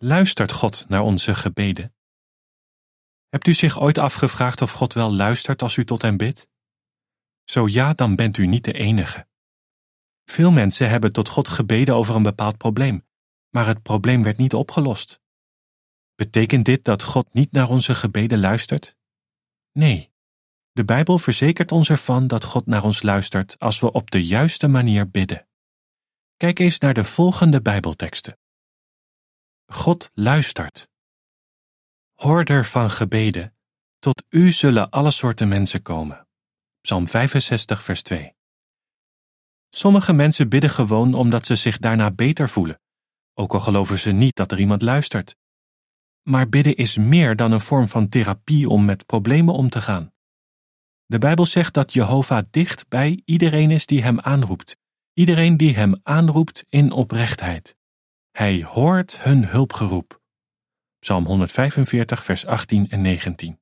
Luistert God naar onze gebeden? Hebt u zich ooit afgevraagd of God wel luistert als u tot hem bidt? Zo ja, dan bent u niet de enige. Veel mensen hebben tot God gebeden over een bepaald probleem, maar het probleem werd niet opgelost. Betekent dit dat God niet naar onze gebeden luistert? Nee. De Bijbel verzekert ons ervan dat God naar ons luistert als we op de juiste manier bidden. Kijk eens naar de volgende Bijbelteksten. God luistert. Hoorder van gebeden, tot u zullen alle soorten mensen komen. Psalm 65, vers 2. Sommige mensen bidden gewoon omdat ze zich daarna beter voelen, ook al geloven ze niet dat er iemand luistert. Maar bidden is meer dan een vorm van therapie om met problemen om te gaan. De Bijbel zegt dat Jehovah dicht bij iedereen is die hem aanroept, iedereen die hem aanroept in oprechtheid. Hij hoort hun hulpgeroep. Psalm 145, vers 18 en 19.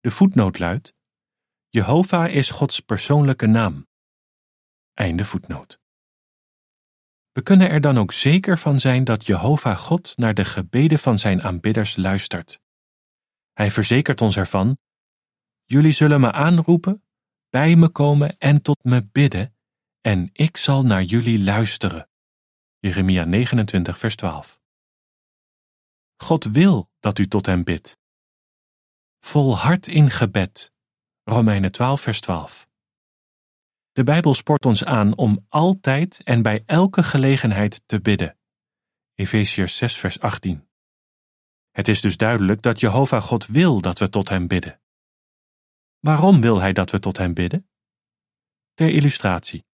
De voetnoot luidt: Jehovah is Gods persoonlijke naam. Einde voetnoot. We kunnen er dan ook zeker van zijn dat Jehovah God naar de gebeden van zijn aanbidders luistert. Hij verzekert ons ervan: Jullie zullen me aanroepen, bij me komen en tot me bidden, en ik zal naar jullie luisteren. Jeremia 29, vers 12. God wil dat u tot hem bidt. Volhard in gebed. Romeinen 12, vers 12. De Bijbel spoort ons aan om altijd en bij elke gelegenheid te bidden. Efeziërs 6, vers 18. Het is dus duidelijk dat Jehovah God wil dat we tot hem bidden. Waarom wil hij dat we tot hem bidden? Ter illustratie.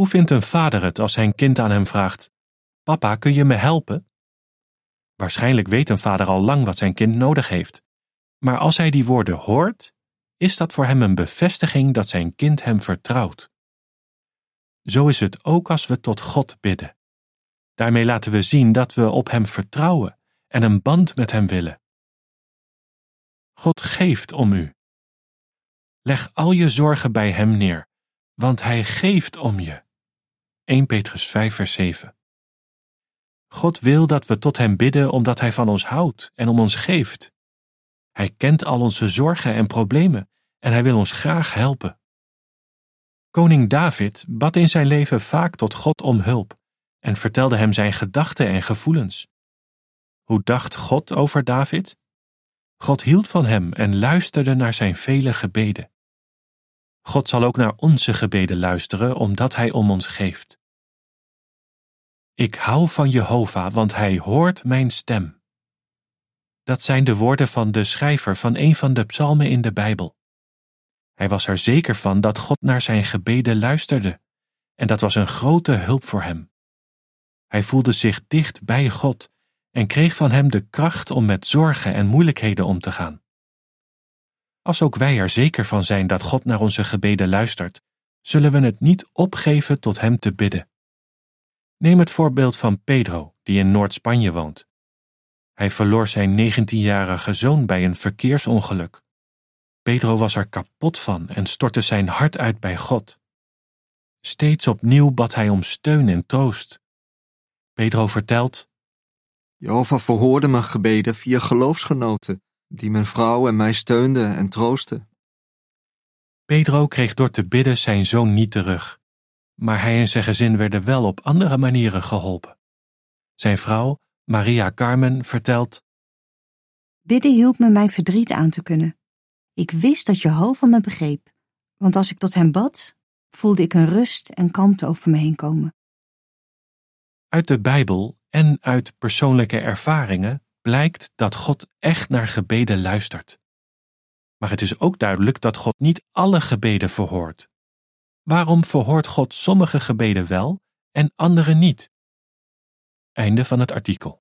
Hoe vindt een vader het als zijn kind aan hem vraagt: Papa, kun je me helpen? Waarschijnlijk weet een vader al lang wat zijn kind nodig heeft. Maar als hij die woorden hoort, is dat voor hem een bevestiging dat zijn kind hem vertrouwt. Zo is het ook als we tot God bidden. Daarmee laten we zien dat we op Hem vertrouwen en een band met Hem willen. God geeft om u. Leg al je zorgen bij Hem neer, want Hij geeft om je. 1 Petrus 5, vers 7. God wil dat we tot Hem bidden omdat Hij van ons houdt en om ons geeft. Hij kent al onze zorgen en problemen en Hij wil ons graag helpen. Koning David bad in zijn leven vaak tot God om hulp en vertelde hem zijn gedachten en gevoelens. Hoe dacht God over David? God hield van hem en luisterde naar zijn vele gebeden. God zal ook naar onze gebeden luisteren, omdat Hij om ons geeft. Ik hou van Jehovah, want Hij hoort mijn stem. Dat zijn de woorden van de schrijver van een van de psalmen in de Bijbel. Hij was er zeker van dat God naar zijn gebeden luisterde, en dat was een grote hulp voor hem. Hij voelde zich dicht bij God en kreeg van hem de kracht om met zorgen en moeilijkheden om te gaan. Als ook wij er zeker van zijn dat God naar onze gebeden luistert, zullen we het niet opgeven tot Hem te bidden. Neem het voorbeeld van Pedro, die in Noord-Spanje woont. Hij verloor zijn 19-jarige zoon bij een verkeersongeluk. Pedro was er kapot van en stortte zijn hart uit bij God. Steeds opnieuw bad hij om steun en troost. Pedro vertelt: Jehovah verhoorde mijn gebeden via geloofsgenoten, die mijn vrouw en mij steunden en troosten. Pedro kreeg door te bidden zijn zoon niet terug, maar hij en zijn gezin werden wel op andere manieren geholpen. Zijn vrouw, Maria Carmen, vertelt: Bidden hielp me mijn verdriet aan te kunnen. Ik wist dat Jehovah me begreep, want als ik tot hem bad, voelde ik een rust en kalmte over me heen komen. Uit de Bijbel en uit persoonlijke ervaringen blijkt dat God echt naar gebeden luistert. Maar het is ook duidelijk dat God niet alle gebeden verhoort. Waarom verhoort God sommige gebeden wel en andere niet? Einde van het artikel.